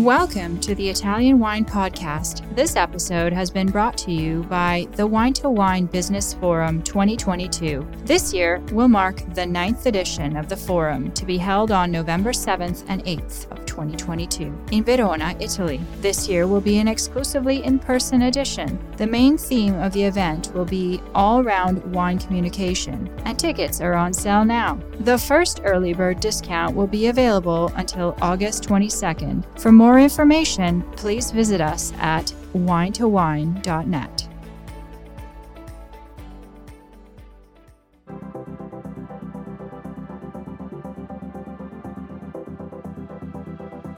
Welcome to the Italian Wine Podcast. This episode has been brought to you by the Wine to Wine Business Forum 2022. This year will mark the ninth edition of the forum to be held on November 7th and 8th of 2022 in Verona, Italy. This year will be an exclusively in person edition. The main theme of the event will be all round wine communication, and tickets are on sale now. The first early bird discount will be available until August 22nd. For more information, please visit us at winetowine.net.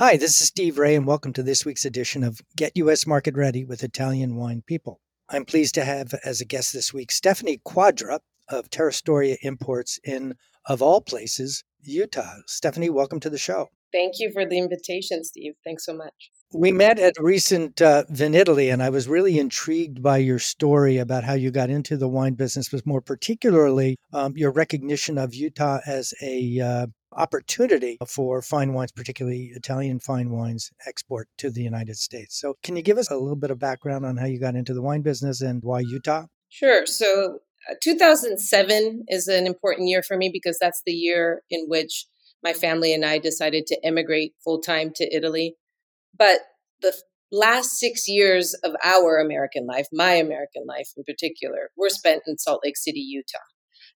Hi, this is Steve Raye, and welcome to this week's edition of Get U.S. Market Ready with Italian Wine People. I'm pleased to have as a guest this week Stephanie Quadra of Terra Storia Imports in, of all places, Utah. Stephanie, welcome to the show. Thank you for the invitation, Steve. Thanks so much. We met at recent uh, Vinitaly, and I was really intrigued by your story about how you got into the wine business, but more particularly um, your recognition of Utah as a uh, opportunity for fine wines, particularly Italian fine wines, export to the United States. So, can you give us a little bit of background on how you got into the wine business and why Utah? Sure. So, uh, 2007 is an important year for me because that's the year in which my family and I decided to emigrate full time to Italy. But the last six years of our American life, my American life in particular, were spent in Salt Lake City, Utah.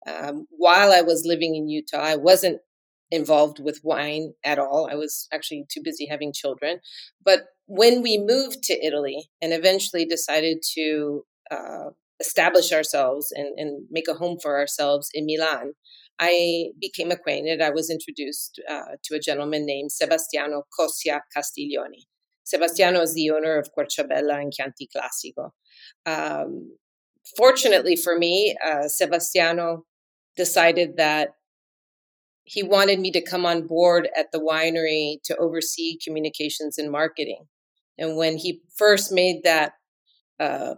Um, while I was living in Utah, I wasn't involved with wine at all. I was actually too busy having children. But when we moved to Italy and eventually decided to uh, establish ourselves and, and, make a home for ourselves in Milan, I became acquainted. I was introduced uh, to a gentleman named Sebastiano Cossia Castiglioni. Sebastiano is the owner of Querciabella and Chianti Classico. Um, fortunately for me, uh, Sebastiano decided that he wanted me to come on board at the winery to oversee communications and marketing. And when he first made that uh,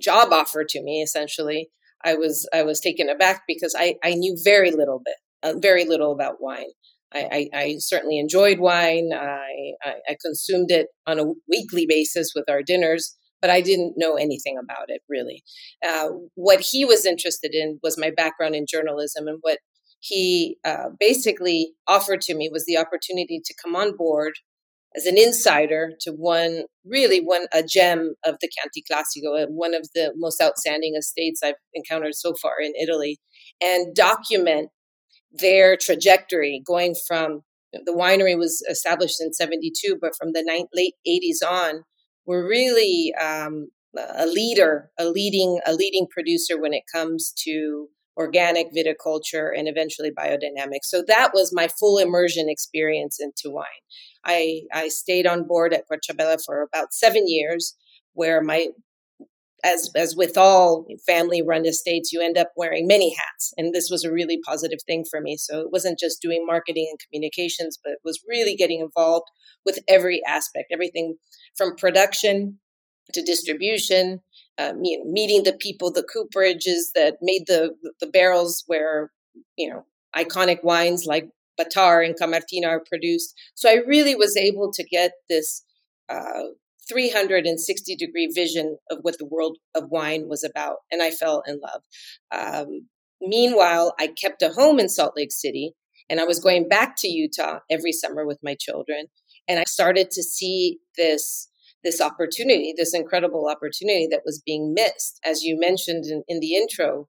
job offer to me, essentially, I was I was taken aback because I I knew very little bit, uh, very little about wine. I, I, I certainly enjoyed wine. I, I, I consumed it on a weekly basis with our dinners, but I didn't know anything about it really. Uh, what he was interested in was my background in journalism and what he uh, basically offered to me was the opportunity to come on board as an insider to one really one a gem of the Chianti Classico, uh, one of the most outstanding estates I've encountered so far in Italy, and document their trajectory going from the winery was established in 72 but from the ni- late 80s on we're really um, a leader a leading a leading producer when it comes to organic viticulture, and eventually biodynamics. So that was my full immersion experience into wine. I, I stayed on board at Querciabella for about seven years, where my as as with all family run estates you end up wearing many hats and this was a really positive thing for me so it wasn't just doing marketing and communications but was really getting involved with every aspect everything from production to distribution um, you know, meeting the people, the cooperages that made the the barrels where you know iconic wines like Batar and Camartina are produced. So I really was able to get this uh, 360 degree vision of what the world of wine was about, and I fell in love. Um, meanwhile, I kept a home in Salt Lake City, and I was going back to Utah every summer with my children, and I started to see this this opportunity, this incredible opportunity that was being missed. As you mentioned in, in the intro,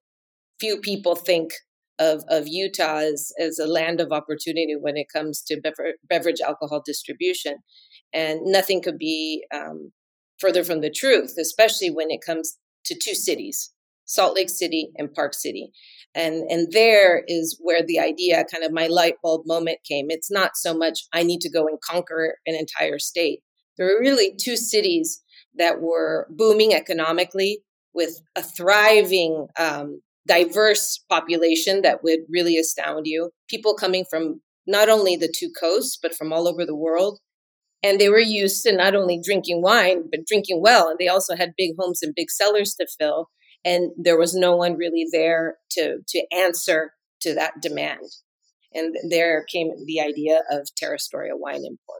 few people think of, of Utah as, as a land of opportunity when it comes to bever- beverage alcohol distribution. And nothing could be um, further from the truth, especially when it comes to two cities, Salt Lake City, and Park City. And, and there is where the idea, kind of my light bulb moment came. It's not so much I need to go and conquer an entire state. There were really two cities that were booming economically with a thriving, um, diverse population that would really astound you. People coming from not only the two coasts, but from all over the world. And they were used to not only drinking wine, but drinking well. And they also had big homes and big cellars to fill. And there was no one really there to, to answer to that demand. And there came the idea of Terra Storia wine imports.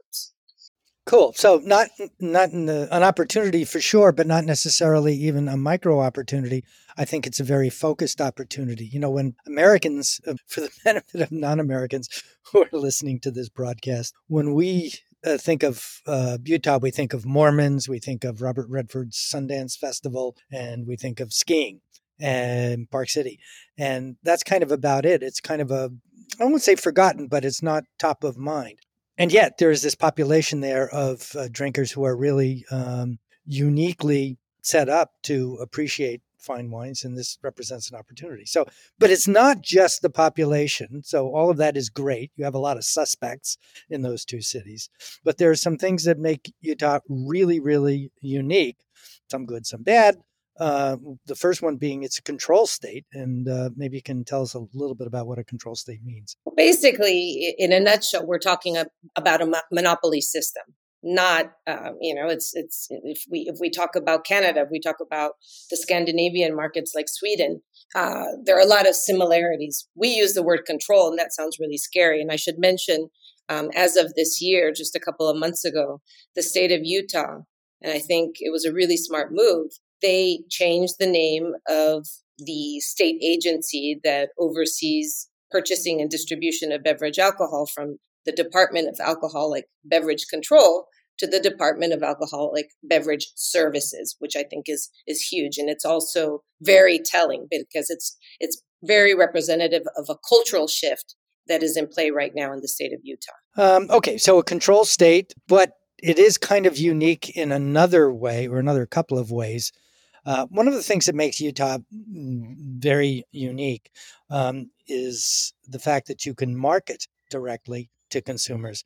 Cool. So not not the, an opportunity for sure, but not necessarily even a micro opportunity. I think it's a very focused opportunity. You know, when Americans, uh, for the benefit of non-Americans who are listening to this broadcast, when we uh, think of uh, Utah, we think of Mormons, we think of Robert Redford's Sundance Festival, and we think of skiing and Park City, and that's kind of about it. It's kind of a I won't say forgotten, but it's not top of mind and yet there is this population there of uh, drinkers who are really um, uniquely set up to appreciate fine wines and this represents an opportunity. So but it's not just the population. So all of that is great. You have a lot of suspects in those two cities. But there are some things that make utah really really unique some good some bad uh, the first one being it's a control state, and uh, maybe you can tell us a little bit about what a control state means. Basically, in a nutshell, we're talking about a monopoly system. Not, um, you know, it's it's if we if we talk about Canada, if we talk about the Scandinavian markets like Sweden, uh, there are a lot of similarities. We use the word control, and that sounds really scary. And I should mention, um, as of this year, just a couple of months ago, the state of Utah, and I think it was a really smart move they changed the name of the state agency that oversees purchasing and distribution of beverage alcohol from the Department of Alcoholic Beverage Control to the Department of Alcoholic Beverage Services, which I think is is huge, and it's also very telling because it's it's very representative of a cultural shift that is in play right now in the state of Utah. Um, okay, so a control state, but it is kind of unique in another way or another couple of ways. Uh, one of the things that makes Utah very unique um, is the fact that you can market directly to consumers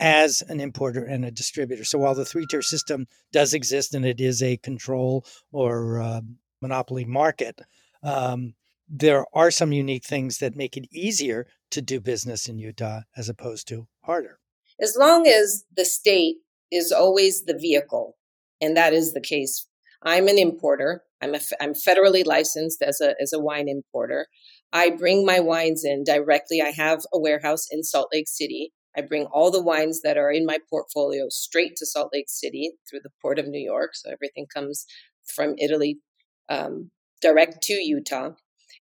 as an importer and a distributor. So while the three tier system does exist and it is a control or uh, monopoly market, um, there are some unique things that make it easier to do business in Utah as opposed to harder. As long as the state is always the vehicle, and that is the case I'm an importer. I'm a, I'm federally licensed as a as a wine importer. I bring my wines in directly. I have a warehouse in Salt Lake City. I bring all the wines that are in my portfolio straight to Salt Lake City through the port of New York. So everything comes from Italy um, direct to Utah.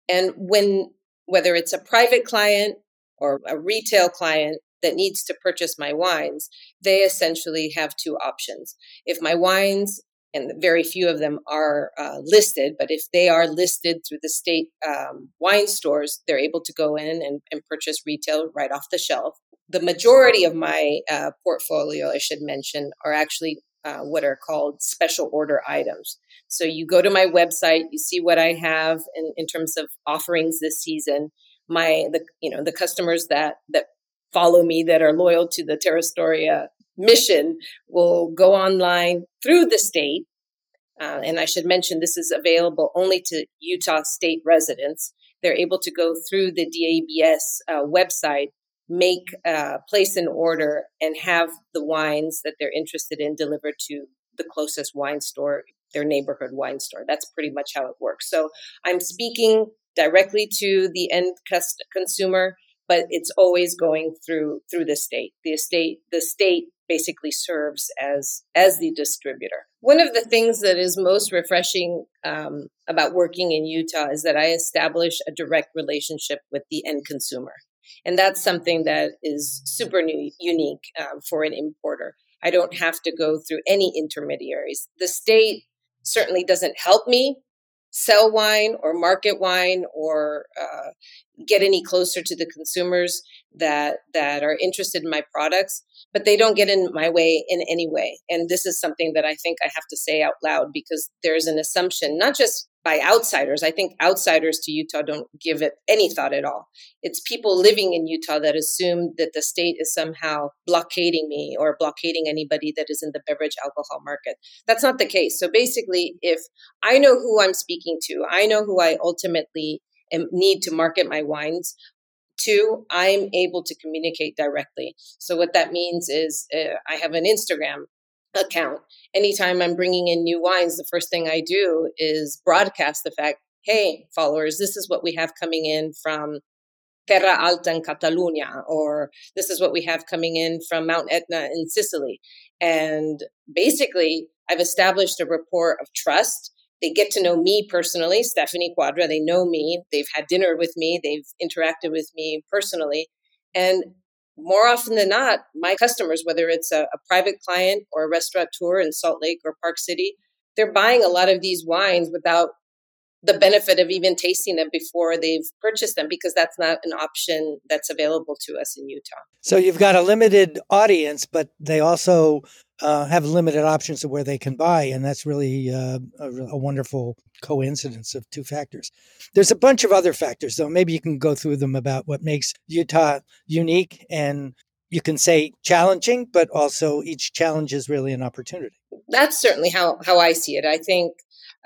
And when whether it's a private client or a retail client that needs to purchase my wines, they essentially have two options. If my wines and very few of them are uh, listed. But if they are listed through the state um, wine stores, they're able to go in and, and, purchase retail right off the shelf. The majority of my uh, portfolio, I should mention, are actually uh, what are called special order items. So you go to my website, you see what I have in, in terms of offerings this season. My the you know the customers that that follow me that are loyal to the Terra Storia mission will go online through the state. Uh, and I should mention this is available only to Utah state residents. They're able to go through the DABS uh, website, make uh, place an order, and have the wines that they're interested in delivered to the closest wine store, their neighborhood wine store. That's pretty much how it works. So I'm speaking directly to the end consumer, but it's always going through through the state. The state the state basically serves as as the distributor. One of the things that is most refreshing um, about working in Utah is that I establish a direct relationship with the end consumer, and that's something that is super new, unique um, for an importer. I don't have to go through any intermediaries. The state certainly doesn't help me sell wine or market wine or uh, get any closer to the consumers that that are interested in my products but they don't get in my way in any way. And this is something that i think i have to say out loud because there's an assumption not just by outsiders i think outsiders to utah don't give it any thought at all. It's people living in utah that assume that the state is somehow blockading me or blockading anybody that is in the beverage alcohol market. That's not the case. So basically if i know who i'm speaking to i know who i ultimately need to market my wines Two, I'm able to communicate directly. So what that means is uh, I have an Instagram account. Anytime I'm bringing in new wines, the first thing I do is broadcast the fact, hey, followers, this is what we have coming in from Terra Alta in Catalunya, or this is what we have coming in from Mount Etna in Sicily. And basically, I've established a rapport of trust they get to know me personally, Stephanie Quadra. They know me. They've had dinner with me. They've interacted with me personally. And more often than not, my customers, whether it's a, a private client or a restaurateur in Salt Lake or Park City, they're buying a lot of these wines without the benefit of even tasting them before they've purchased them because that's not an option that's available to us in Utah. So you've got a limited audience, but they also uh, have limited options of where they can buy, and that's really uh, a, a, wonderful coincidence of two factors. There's a bunch of other factors, though. Maybe you can go through them about what makes Utah unique, and you can say challenging, but also each challenge is really an opportunity. That's certainly how how I see it. I think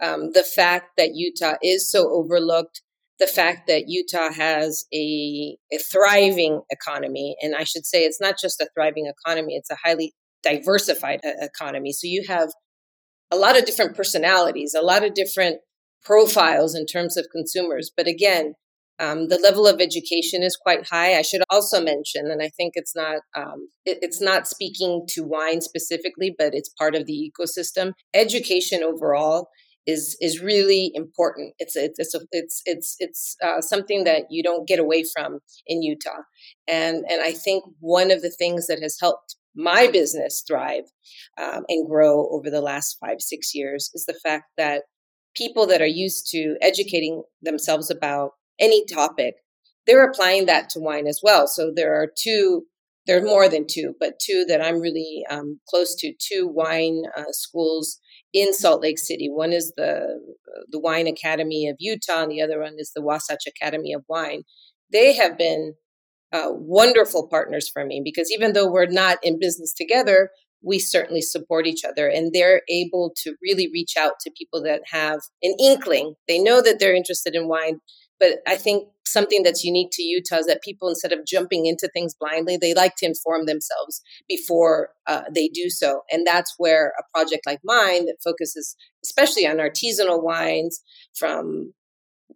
um, the fact that Utah is so overlooked the fact that Utah has a, a thriving economy, and I should say it's not just a thriving economy, it's a highly diversified economy. So you have a lot of different personalities, a lot of different profiles in terms of consumers. But again, um, the level of education is quite high. I should also mention, and I think it's not um, it, it's not speaking to wine specifically, but it's part of the ecosystem. Education overall is is really important. It's it's it's it's it's, it's uh, something that you don't get away from in Utah, and and I think one of the things that has helped my business thrive um, and grow over the last five, six years is the fact that people that are used to educating themselves about any topic, they're applying that to wine as well. So there are two, there are more than two, but two that I'm really um, close to, two wine uh, schools in Salt Lake City. One is the the Wine Academy of Utah, and the other one is the Wasatch Academy of Wine. They have been uh, wonderful partners for me because even though we're not in business together, we certainly support each other and they're able to really reach out to people that have an inkling. They know that they're interested in wine, but I think something that's unique to Utah is that people, instead of jumping into things blindly, they like to inform themselves before uh, they do so. And that's where a project like mine that focuses especially on artisanal wines from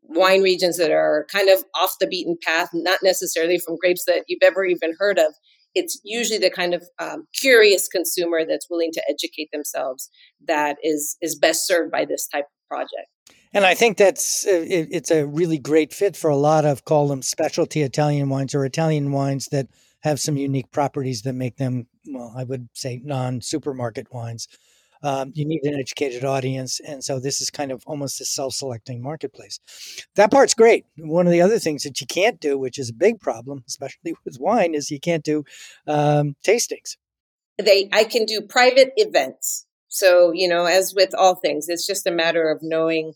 wine regions that are kind of off the beaten path, not necessarily from grapes that you've ever even heard of. It's usually the kind of um, curious consumer that's willing to educate themselves that is is best served by this type of project. And I think that's uh, it's a really great fit for a lot of call them specialty Italian wines or Italian wines that have some unique properties that make them well, I would say non supermarket wines um, you need an educated audience. And so this is kind of almost a self selecting marketplace. That part's great. One of the other things that you can't do, which is a big problem, especially with wine, is you can't do um, tastings. They, I can do private events. So, you know, as with all things, it's just a matter of knowing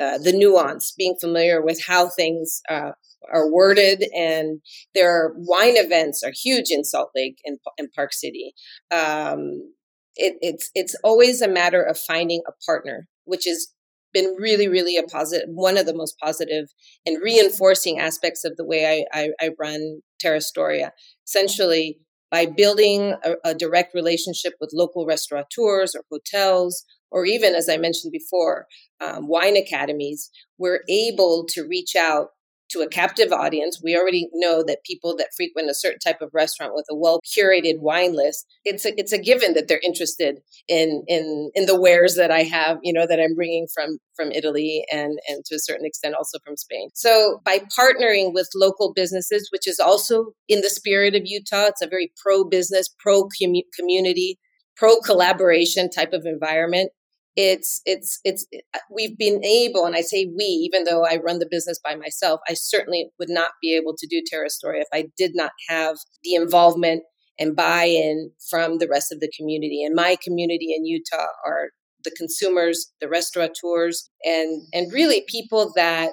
uh, the nuance, being familiar with how things uh, are worded. And their wine events are huge in Salt Lake and, and Park City. Um, it, it's it's always a matter of finding a partner, which has been really, really a positive, one of the most positive and reinforcing aspects of the way I, I, I run Terra Storia. Essentially, by building a, a direct relationship with local restaurateurs or hotels, or even, as I mentioned before, um, wine academies, we're able to reach out to a captive audience. We already know that people that frequent a certain type of restaurant with a well curated wine list, it's a, it's a given that they're interested in in in the wares that I have, you know, that I'm bringing from from Italy and and to a certain extent also from Spain. So by partnering with local businesses, which is also in the spirit of Utah, it's a very pro business, pro community, pro collaboration type of environment it's it's it's uh, we've been able and i say we even though i run the business by myself i certainly would not be able to do terra storia if i did not have the involvement and buy-in from the rest of the community. And my community in utah are the consumers the restaurateurs and and really people that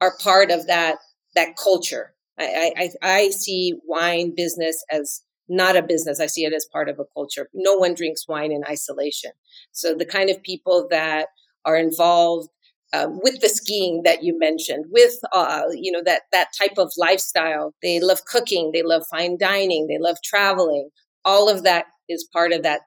are part of that that culture. I i, I see wine business as not a business. I see it as part of a culture. No one drinks wine in isolation. So the kind of people that are involved uh, with the skiing that you mentioned, with uh, you know that that type of lifestyle, they love cooking, they love fine dining, they love traveling. All of that is part of that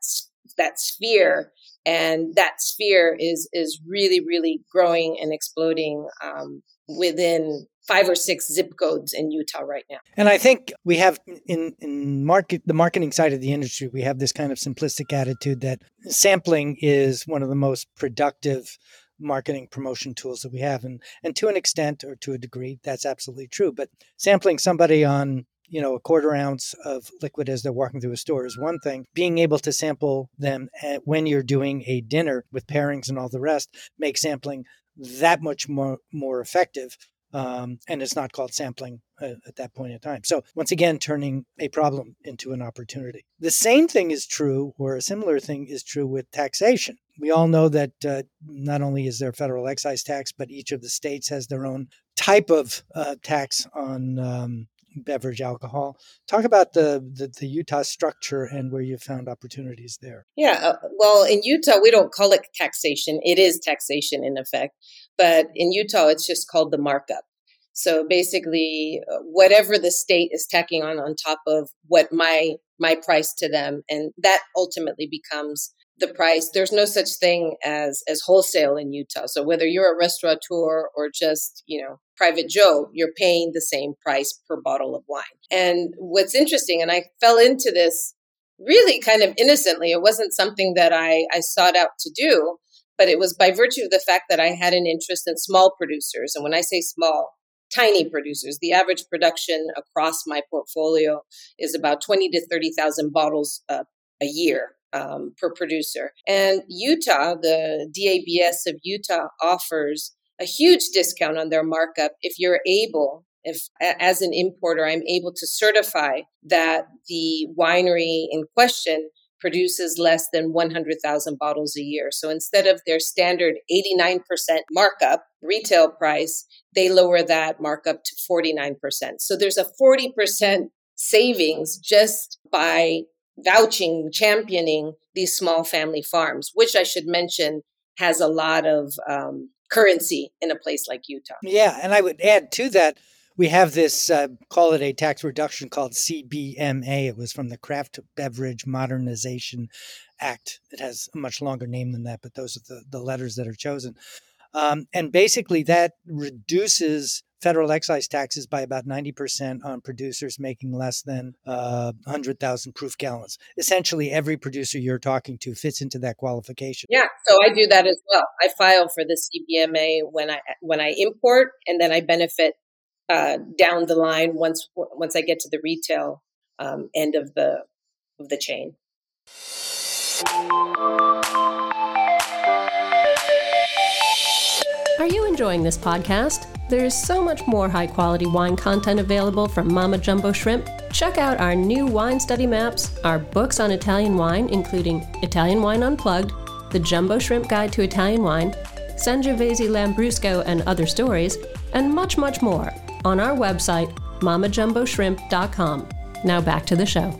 that sphere, and that sphere is is really really growing and exploding um, within five or six zip codes in Utah right now. And I think we have in in market the marketing side of the industry, we have this kind of simplistic attitude that sampling is one of the most productive marketing promotion tools that we have and and to an extent or to a degree that's absolutely true but sampling somebody on you know a quarter ounce of liquid as they're walking through a store is one thing being able to sample them when you're doing a dinner with pairings and all the rest makes sampling that much more more effective um, and it's not called sampling uh, at that point in time. So, once again, turning a problem into an opportunity. The same thing is true, or a similar thing is true with taxation. We all know that uh, not only is there federal excise tax, but each of the states has their own type of uh, tax on um, beverage alcohol. Talk about the, the, the Utah structure and where you found opportunities there. Yeah, uh, well, in Utah we don't call it taxation; it is taxation in effect. But in Utah, it's just called the markup. So basically, uh, whatever the state is tacking on on top of what my my price to them, and that ultimately becomes the price. There's no such thing as as wholesale in Utah. So whether you're a restaurateur or just you know private Joe, you're paying the same price per bottle of wine. And what's interesting, and I fell into this really kind of innocently. It wasn't something that I I sought out to do but it was by virtue of the fact that I had an interest in small producers. And when I say small, tiny producers, the average production across my portfolio is about 20 to 30,000 bottles uh, a year um, per producer. And Utah, the DABS of Utah offers a huge discount on their markup if you're able if as an importer i'm able to certify that the winery in question produces less than 100,000 bottles a year. So instead of their standard 89% markup retail price, they lower that markup to 49%. So there's a 40% savings just by vouching, championing these small family farms, which I should mention has a lot of um, currency in a place like Utah. Yeah. And I would add to that we have this uh, call it a tax reduction called CBMA. It was from the Craft Beverage Modernization Act. It has a much longer name than that, but those are the, the letters that are chosen. Um, and basically, that reduces federal excise taxes by about 90% on producers making less than uh, 100,000 proof gallons. Essentially, every producer you're talking to fits into that qualification. Yeah, so I do that as well. I file for the CBMA when I when I import, and then I benefit uh, down the line once once I get to the retail um, end of the of the chain. Are you enjoying this podcast? There is so much more high quality wine content available from Mama Jumbo Shrimp. Check out our new wine study maps, our books on Italian wine, including Italian Wine Unplugged, The Jumbo Shrimp Guide to Italian Wine, Sangiovese Lambrusco and Other Stories, and much, much more on our website, mamajumboshrimp.com. Now back to the show.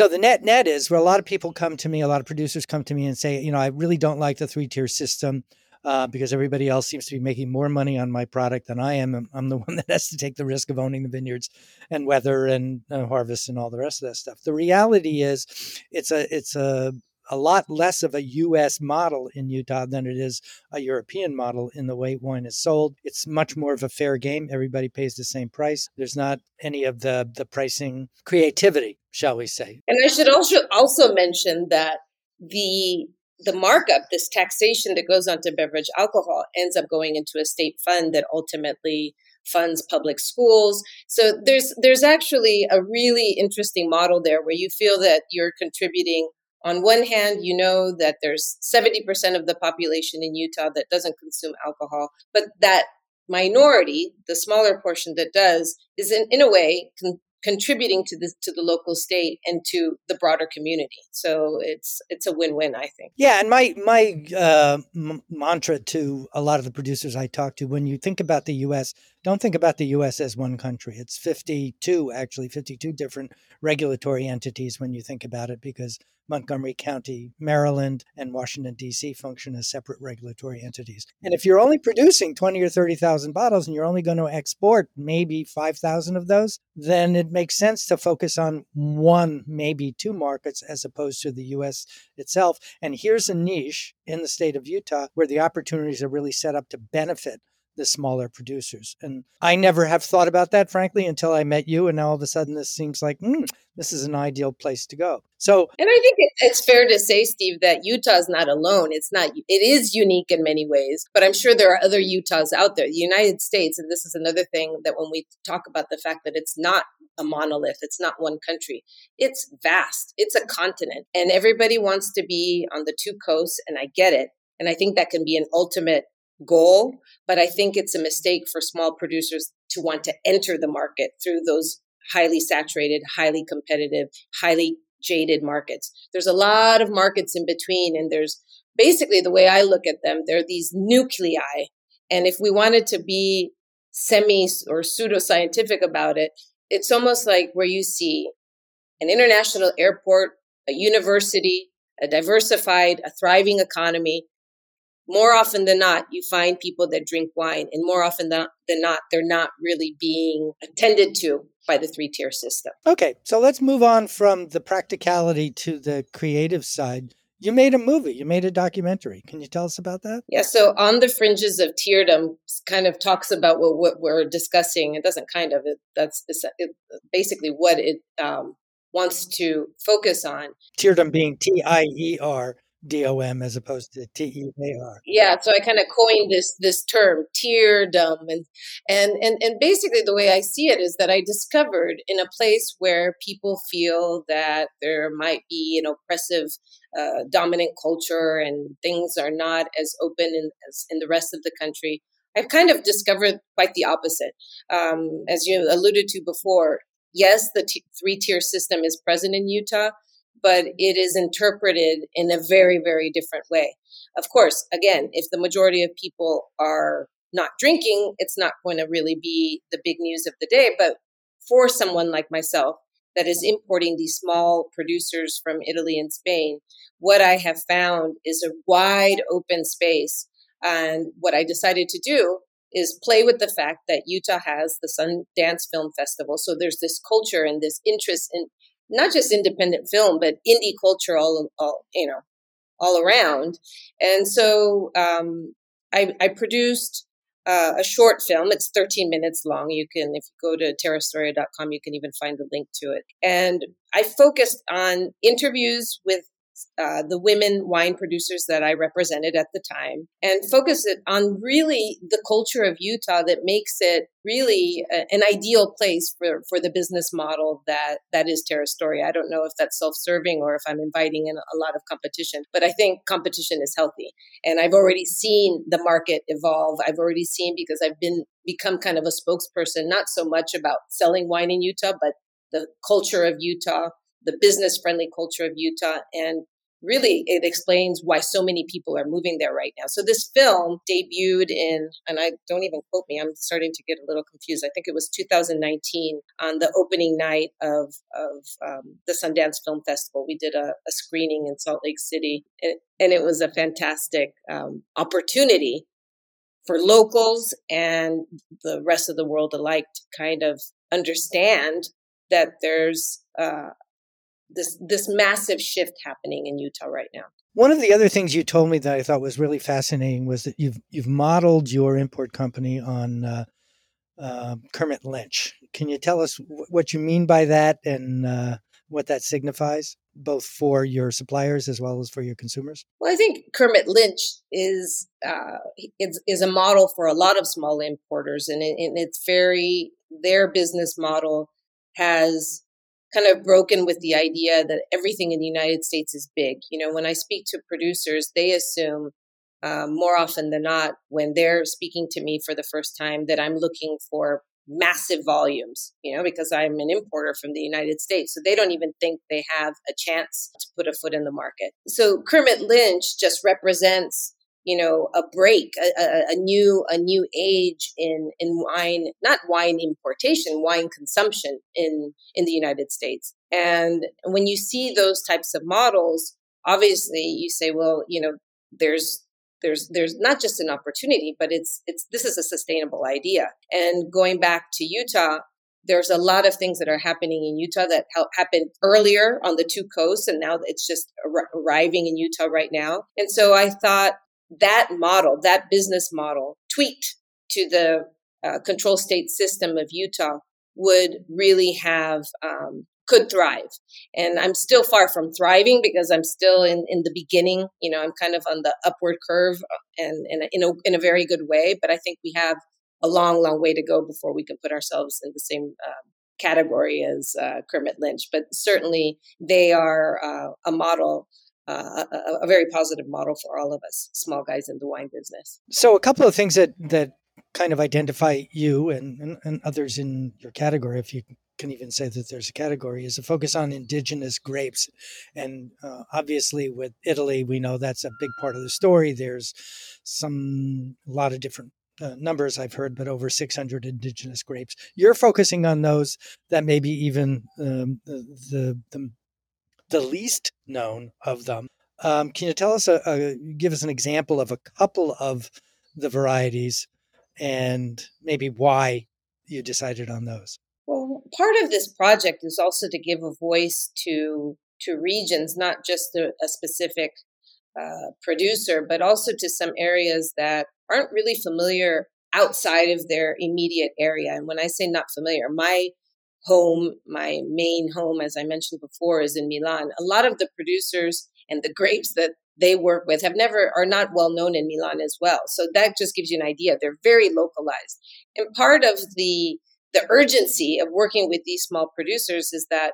So the net net is where a lot of people come to me, a lot of producers come to me and say, you know, I really don't like the three tier system uh, because everybody else seems to be making more money on my product than I am. I'm, the one that has to take the risk of owning the vineyards and weather and uh, harvest and all the rest of that stuff. The reality is, it's a it's a a lot less of a U.S. model in Utah than it is a European model in the way wine is sold. It's much more of a fair game. Everybody pays the same price. There's not any of the the pricing creativity, shall we say? And I should also also mention that the the markup, this taxation that goes onto beverage alcohol, ends up going into a state fund that ultimately funds public schools. So there's there's actually a really interesting model there where you feel that you're contributing on one hand, you know that there's 70% of the population in Utah that doesn't consume alcohol, but that minority, the smaller portion that does, is in, in a way con- contributing to the to the local state and to the broader community. So it's it's a win win, I think. Yeah, and my my uh, m- mantra to a lot of the producers I talk to, when you think about the U.S., don't think about the U.S. as one country. It's fifty two, actually, fifty two different regulatory entities when you think about it, because Montgomery County, Maryland, and Washington, D.C. function as separate regulatory entities. And if you're only producing 20 or 30,000 bottles and you're only going to export maybe 5,000 of those, then it makes sense to focus on one, maybe two markets as opposed to the U.S. itself. And here's a niche in the state of Utah where the opportunities are really set up to benefit the smaller producers. And I never have thought about that, frankly, until I met you. And now all of a sudden, this seems like mm, this is an ideal place to go. So, and I think it's fair to say, Steve, that Utah is not alone. It's not. It is unique in many ways, but I'm sure there are other Utahs out there. The United States, and this is another thing that when we talk about the fact that it's not a monolith, it's not one country. It's vast. It's a continent, and everybody wants to be on the two coasts, and I get it. And I think that can be an ultimate goal, but I think it's a mistake for small producers to want to enter the market through those highly saturated, highly competitive, highly jaded markets. There's a lot of markets in between, and there's basically the way I look at them, they're these nuclei. And if we wanted to be semi or pseudo scientific about it, it's almost like where you see an international airport, a university, a diversified, a thriving economy, more often than not, you find people that drink wine, and more often than not, they're not really being attended to by the three tier system. Okay, so let's move on from the practicality to the creative side. You made a movie, you made a documentary. Can you tell us about that? Yeah, so On the Fringes of Tierdom kind of talks about what, what we're discussing. It doesn't kind of, it, that's it, basically what it um, wants to focus on. Tierdom being T I E R DOM as opposed to TEAR. Yeah, so I kind of coined this this term, tierdom, and and and and basically the way I see it is that I discovered in a place where people feel that there might be an oppressive, uh, dominant culture and things are not as open in, as in the rest of the country. I've kind of discovered quite the opposite. Um, as you alluded to before, yes, the t- three tier system is present in Utah, but it is interpreted in a very, very different way. Of course, again, if the majority of people are not drinking, it's not going to really be the big news of the day. But for someone like myself that is importing these small producers from Italy and Spain, what I have found is a wide open space. And what I decided to do is play with the fact that Utah has the Sundance Film Festival. So there's this culture and this interest in not just independent film, but indie culture all, all you know, all around. And so um, I, I, produced uh, a short film. It's 13 minutes long. You can, if you go to terrastoria.com, you can even find the link to it. And I focused on interviews with uh, the women wine producers that I represented at the time and focus it on really the culture of Utah that makes it really a, an ideal place for, for the business model that, that is Terra Storia. I don't know if that's self-serving or if I'm inviting in a lot of competition, but I think competition is healthy. And I've already seen the market evolve. I've already seen because I've been become kind of a spokesperson, not so much about selling wine in Utah, but the culture of Utah, the business friendly culture of Utah and really it explains why so many people are moving there right now. So this film debuted in, and I don't even quote me, I'm starting to get a little confused. I think it was 2019 on the opening night of, of um, the Sundance Film Festival. We did a, a, screening in Salt Lake City, and, and it was a fantastic um, opportunity for locals and the rest of the world alike to kind of understand that there's uh, this this massive shift happening in Utah right now. One of the other things you told me that I thought was really fascinating was that you've you've modeled your import company on uh, uh, Kermit Lynch. Can you tell us w- what you mean by that and uh, what that signifies? both for your suppliers as well as for your consumers? Well, I think Kermit Lynch is uh, is, is a model for a lot of small importers, and, it, and it's very their business model has kind of broken with the idea that everything in the United States is big. You know, when I speak to producers, they assume um, more often than not when they're speaking to me for the first time that I'm looking for massive volumes, you know, because I'm an importer from the United States. So they don't even think they have a chance to put a foot in the market. So Kermit Lynch just represents you know a break a, a, a, new a new age in in wine not wine importation wine consumption in in the united states and when you see those types of models obviously you say well you know there's there's there's not just an opportunity but it's it's this is a sustainable idea and going back to utah there's a lot of things that are happening in Utah that happened earlier on the two coasts, and now it's just ar- arriving in Utah right now. And so I thought that model, that business model, tweaked to the uh, control state system of Utah would really have um, could thrive. And I'm still far from thriving because I'm still in, in the beginning. You know, I'm kind of on the upward curve uh, and, and in, a, in a very good way. But I think we have a long, long way to go before we can put ourselves in the same um, category as uh, Kermit Lynch. But certainly they are uh, a model a, a, very positive model for all of us small guys in the wine business. So, a couple of things that that kind of identify you and, and, and others in your category, if you can even say that there's a category, is a focus on indigenous grapes. And uh, obviously, with Italy, we know that's a big part of the story. There's some a lot of different uh, numbers I've heard, but over 600 indigenous grapes. You're focusing on those that maybe even um, the, the the least known of them. Um, can you tell us, a, a, give us an example of a couple of the varieties and maybe why you decided on those? Well, part of this project is also to give a voice to to regions, not just a, a specific uh, producer, but also to some areas that aren't really familiar outside of their immediate area. And when I say not familiar, my home, my main home, as I mentioned before, is in Milan. A lot of the producers and the grapes that they work with have never are not well known in Milan as well. So that just gives you an idea. They're very localized. And part of the the urgency of working with these small producers is that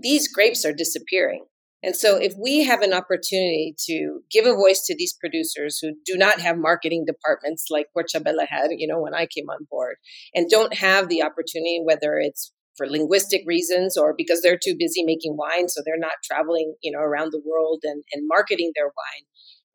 these grapes are disappearing. And so, if we have an opportunity to give a voice to these producers who do not have marketing departments like Querciabella had, you know, when I came on board, and don't have the opportunity, whether it's for linguistic reasons or because they're too busy making wine, so they're not traveling, you know, around the world and, and marketing their wine.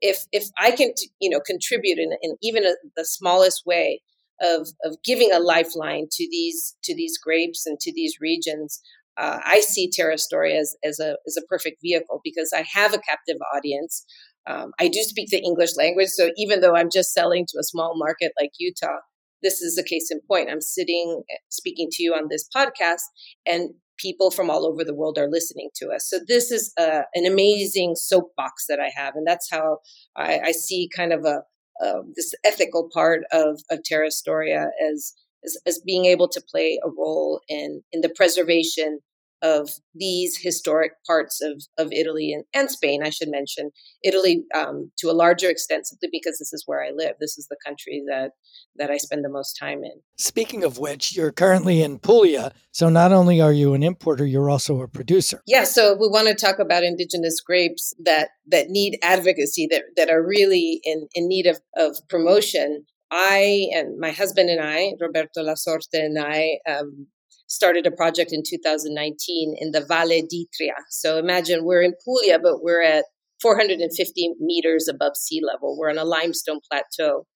If if I can, you know, contribute in, in even a, the smallest way of of giving a lifeline to these to these grapes and to these regions, uh, I see Terra Storia as, as, a, as a perfect vehicle because I have a captive audience. Um, I do speak the English language. So even though I'm just selling to a small market like Utah, this is a case in point. I'm sitting eh, speaking to you on this podcast, and people from all over the world are listening to us. So this is a, uh, an amazing soapbox that I have, and that's how I, I see kind of a, a, this ethical part of of Terra Storia as as, as being able to play a role in in the preservation of these historic parts of, of Italy and, and Spain, I should mention. Italy um, to a larger extent, simply because this is where I live. This is the country that, that I spend the most time in. Speaking of which, you're currently in Puglia. So not only are you an importer, you're also a producer. Yeah, so we want to talk about indigenous grapes that, that need advocacy, that, that are really in, in need of, of promotion. I and my husband and I, Roberto Lasorte and I, um, started a project in 2019 in the Valle d'Itria. So imagine we're in Puglia, but we're at 450 meters above sea level. We're on a limestone plateau,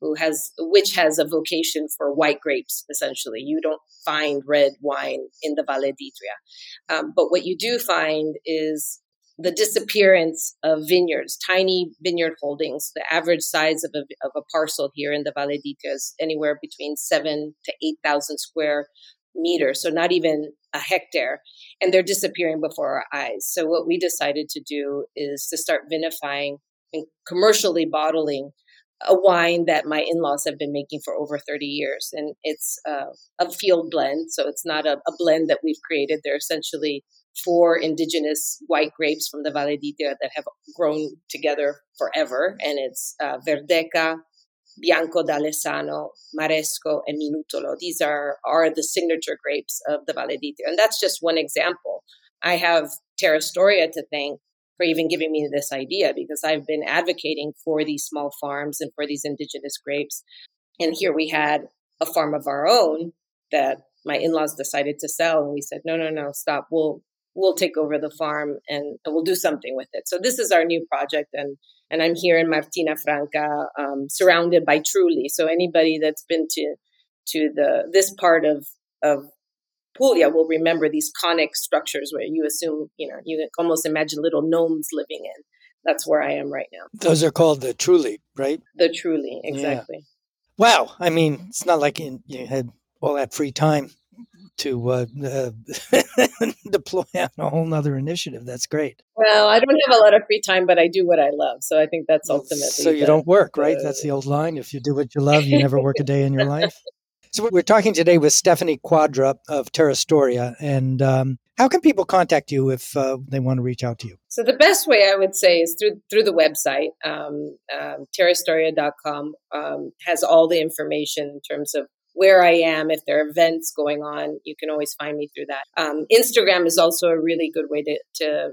who has which has a vocation for white grapes. Essentially, you don't find red wine in the Valle d'Itria, um, but what you do find is the disappearance of vineyards, tiny vineyard holdings. The average size of a, of a parcel here in the Valle is anywhere between seven to 8,000 square meters, so not even a hectare, and they're disappearing before our eyes. So what we decided to do is to start vinifying and commercially bottling a wine that my in-laws have been making for over 30 years and it's uh, a field blend so it's not a, a blend that we've created they're essentially four indigenous white grapes from the Valle d'Itria that have grown together forever. And it's uh, Verdeca, Bianco d'Alessano, Maresco, and Minutolo. These are, are the signature grapes of the Valle d'Itria. And that's just one example. I have Terra Storia to thank for even giving me this idea because I've been advocating for these small farms and for these indigenous grapes. And here we had a farm of our own that my in-laws decided to sell and we said no no no stop. We'll we'll take over the farm and, we'll do something with it. So this is our new project and and i'm here in martina franca um, surrounded by truly. So anybody that's been to to the this part of of Puglia will remember these conic structures where you assume, you know, you almost imagine little gnomes living in. That's where I am right now. Those are called the Trulli, right? The Trulli, exactly. Yeah. Wow. I mean, it's not like you, you had all that free time to uh, uh, deploy on a whole nother initiative. That's great. Well, I don't have a lot of free time, but I do what I love. So I think that's ultimately. So you the, don't work, right? that's the old line. If you do what you love, you never work a day in your life. So we're talking today with Stephanie Quadra of Terra Storia. And um, how can people contact you if uh, they want to reach out to you? So the best way I would say is through through the website. Um, um, TerraStoria.com um, has all the information in terms of where I am, if there are events going on, you can always find me through that. Um, Instagram is also a really good way to, to,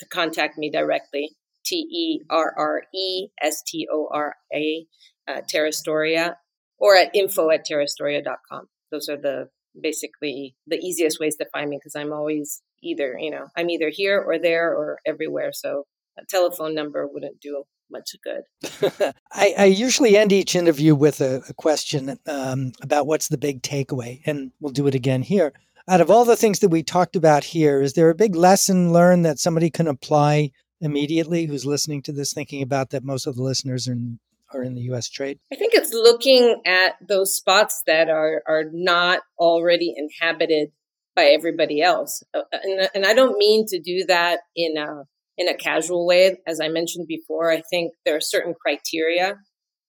to contact me directly. T E R R E S T O R A, uh, Terrastoria, or at info at terrastoria.com. Those are the basically the easiest ways to find me because I'm always either, you know, I'm either here or there or everywhere. So a telephone number wouldn't do much good. I, I, usually end each interview with a, a question um, about what's the big takeaway, and we'll do it again here. Out of all the things that we talked about here, is there a big lesson learned that somebody can apply immediately who's listening to this, thinking about that most of the listeners are in, are in the U.S. trade? I think it's looking at those spots that are are not already inhabited by everybody else, uh, and, and I don't mean to do that in a in a casual way. As I mentioned before, I think there are certain criteria.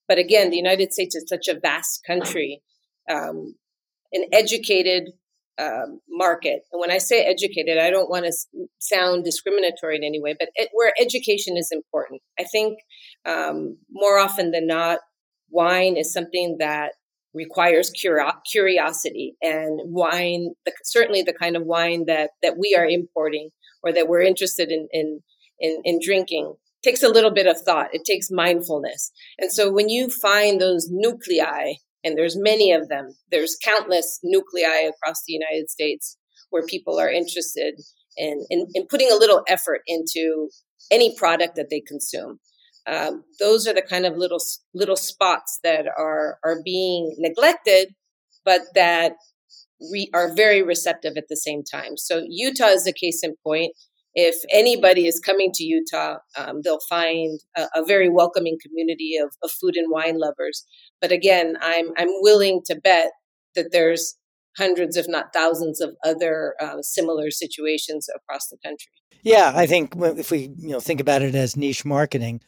But again, the United States is such a vast country, um, an educated um, market. And when I say educated, I don't want to sound discriminatory in any way, but it, where education is important. I think um, more often than not, wine is something that requires curiosity and wine, certainly the kind of wine that, that we are importing or that we're interested in, in in, in drinking takes a little bit of thought. It takes mindfulness. And so when you find those nuclei, and there's many of them, there's countless nuclei across the United States where people are interested in, in, in putting a little effort into any product that they consume. Um, those are the kind of little little spots that are are being neglected, but that re- are very receptive at the same time. So Utah is a case in point if anybody is coming to Utah, um, they'll find a, a, very welcoming community of, of, food and wine lovers. But again, I'm I'm willing to bet that there's hundreds, if not thousands, of other uh, similar situations across the country. Yeah, I think if we you know think about it as niche marketing,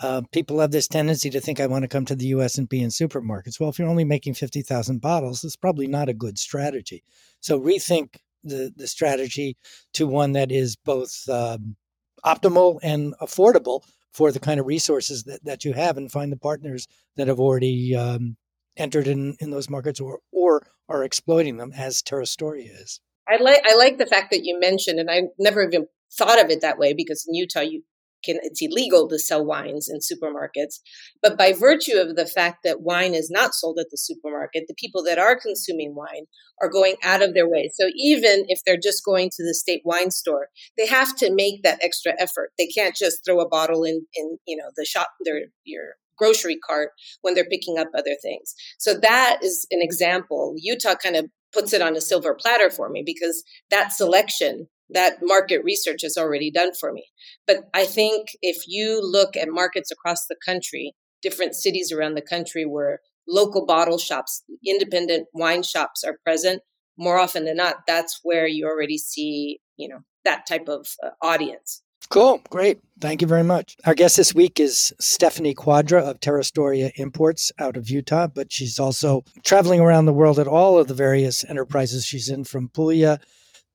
uh, people have this tendency to think I want to come to the U.S. and be in supermarkets. Well, if you're only making fifty thousand bottles, it's probably not a good strategy. So rethink the, the strategy to one that is both um, optimal and affordable for the kind of resources that, that you have and find the partners that have already um, entered in, in those markets or, or are exploiting them as Terra Storia is. I like I like the fact that you mentioned, and I never even thought of it that way because in Utah you can, it's illegal to sell wines in supermarkets. But by virtue of the fact that wine is not sold at the supermarket, the people that are consuming wine are going out of their way. So even if they're just going to the state wine store, they have to make that extra effort. They can't just throw a bottle in, in, you know, the shop, their, your grocery cart when they're picking up other things. So that is an example. Utah kind of puts it on a silver platter for me because that selection that market research is already done for me. But I think if you look at markets across the country, different cities around the country where local bottle shops, independent wine shops are present, more often than not, that's where you already see, you know, that type of uh, audience. Cool. Great. Thank you very much. Our guest this week is Stephanie Quadra of Terra Storia Imports out of Utah, but she's also traveling around the world at all of the various enterprises she's in from Puglia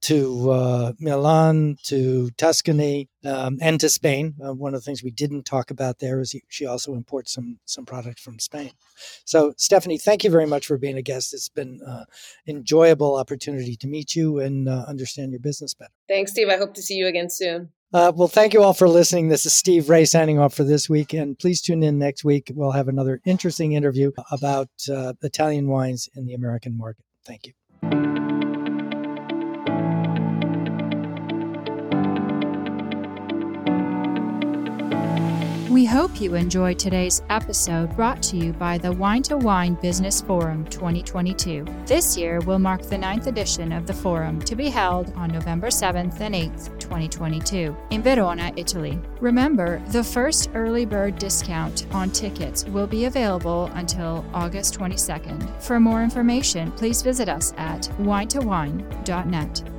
to uh, Milan to Tuscany um, and to Spain. Uh, one of the things we didn't talk about there is she also imports some some product from Spain. So, Stephanie, thank you very much for being a guest. It's been an uh, enjoyable opportunity to meet you and uh, understand your business better. Thanks, Steve. I hope to see you again soon. Uh, well, thank you all for listening. This is Steve Raye signing off for this week. And please tune in next week. We'll have another interesting interview about uh, Italian wines in the American market. Thank you. Hope you enjoyed today's episode brought to you by the Wine to Wine Business Forum 2022. This year will mark the ninth edition of the forum to be held on November 7th and 8th, 2022, in Verona, Italy. Remember, the first early bird discount on tickets will be available until August 22nd. For more information, please visit us at winetowine.net.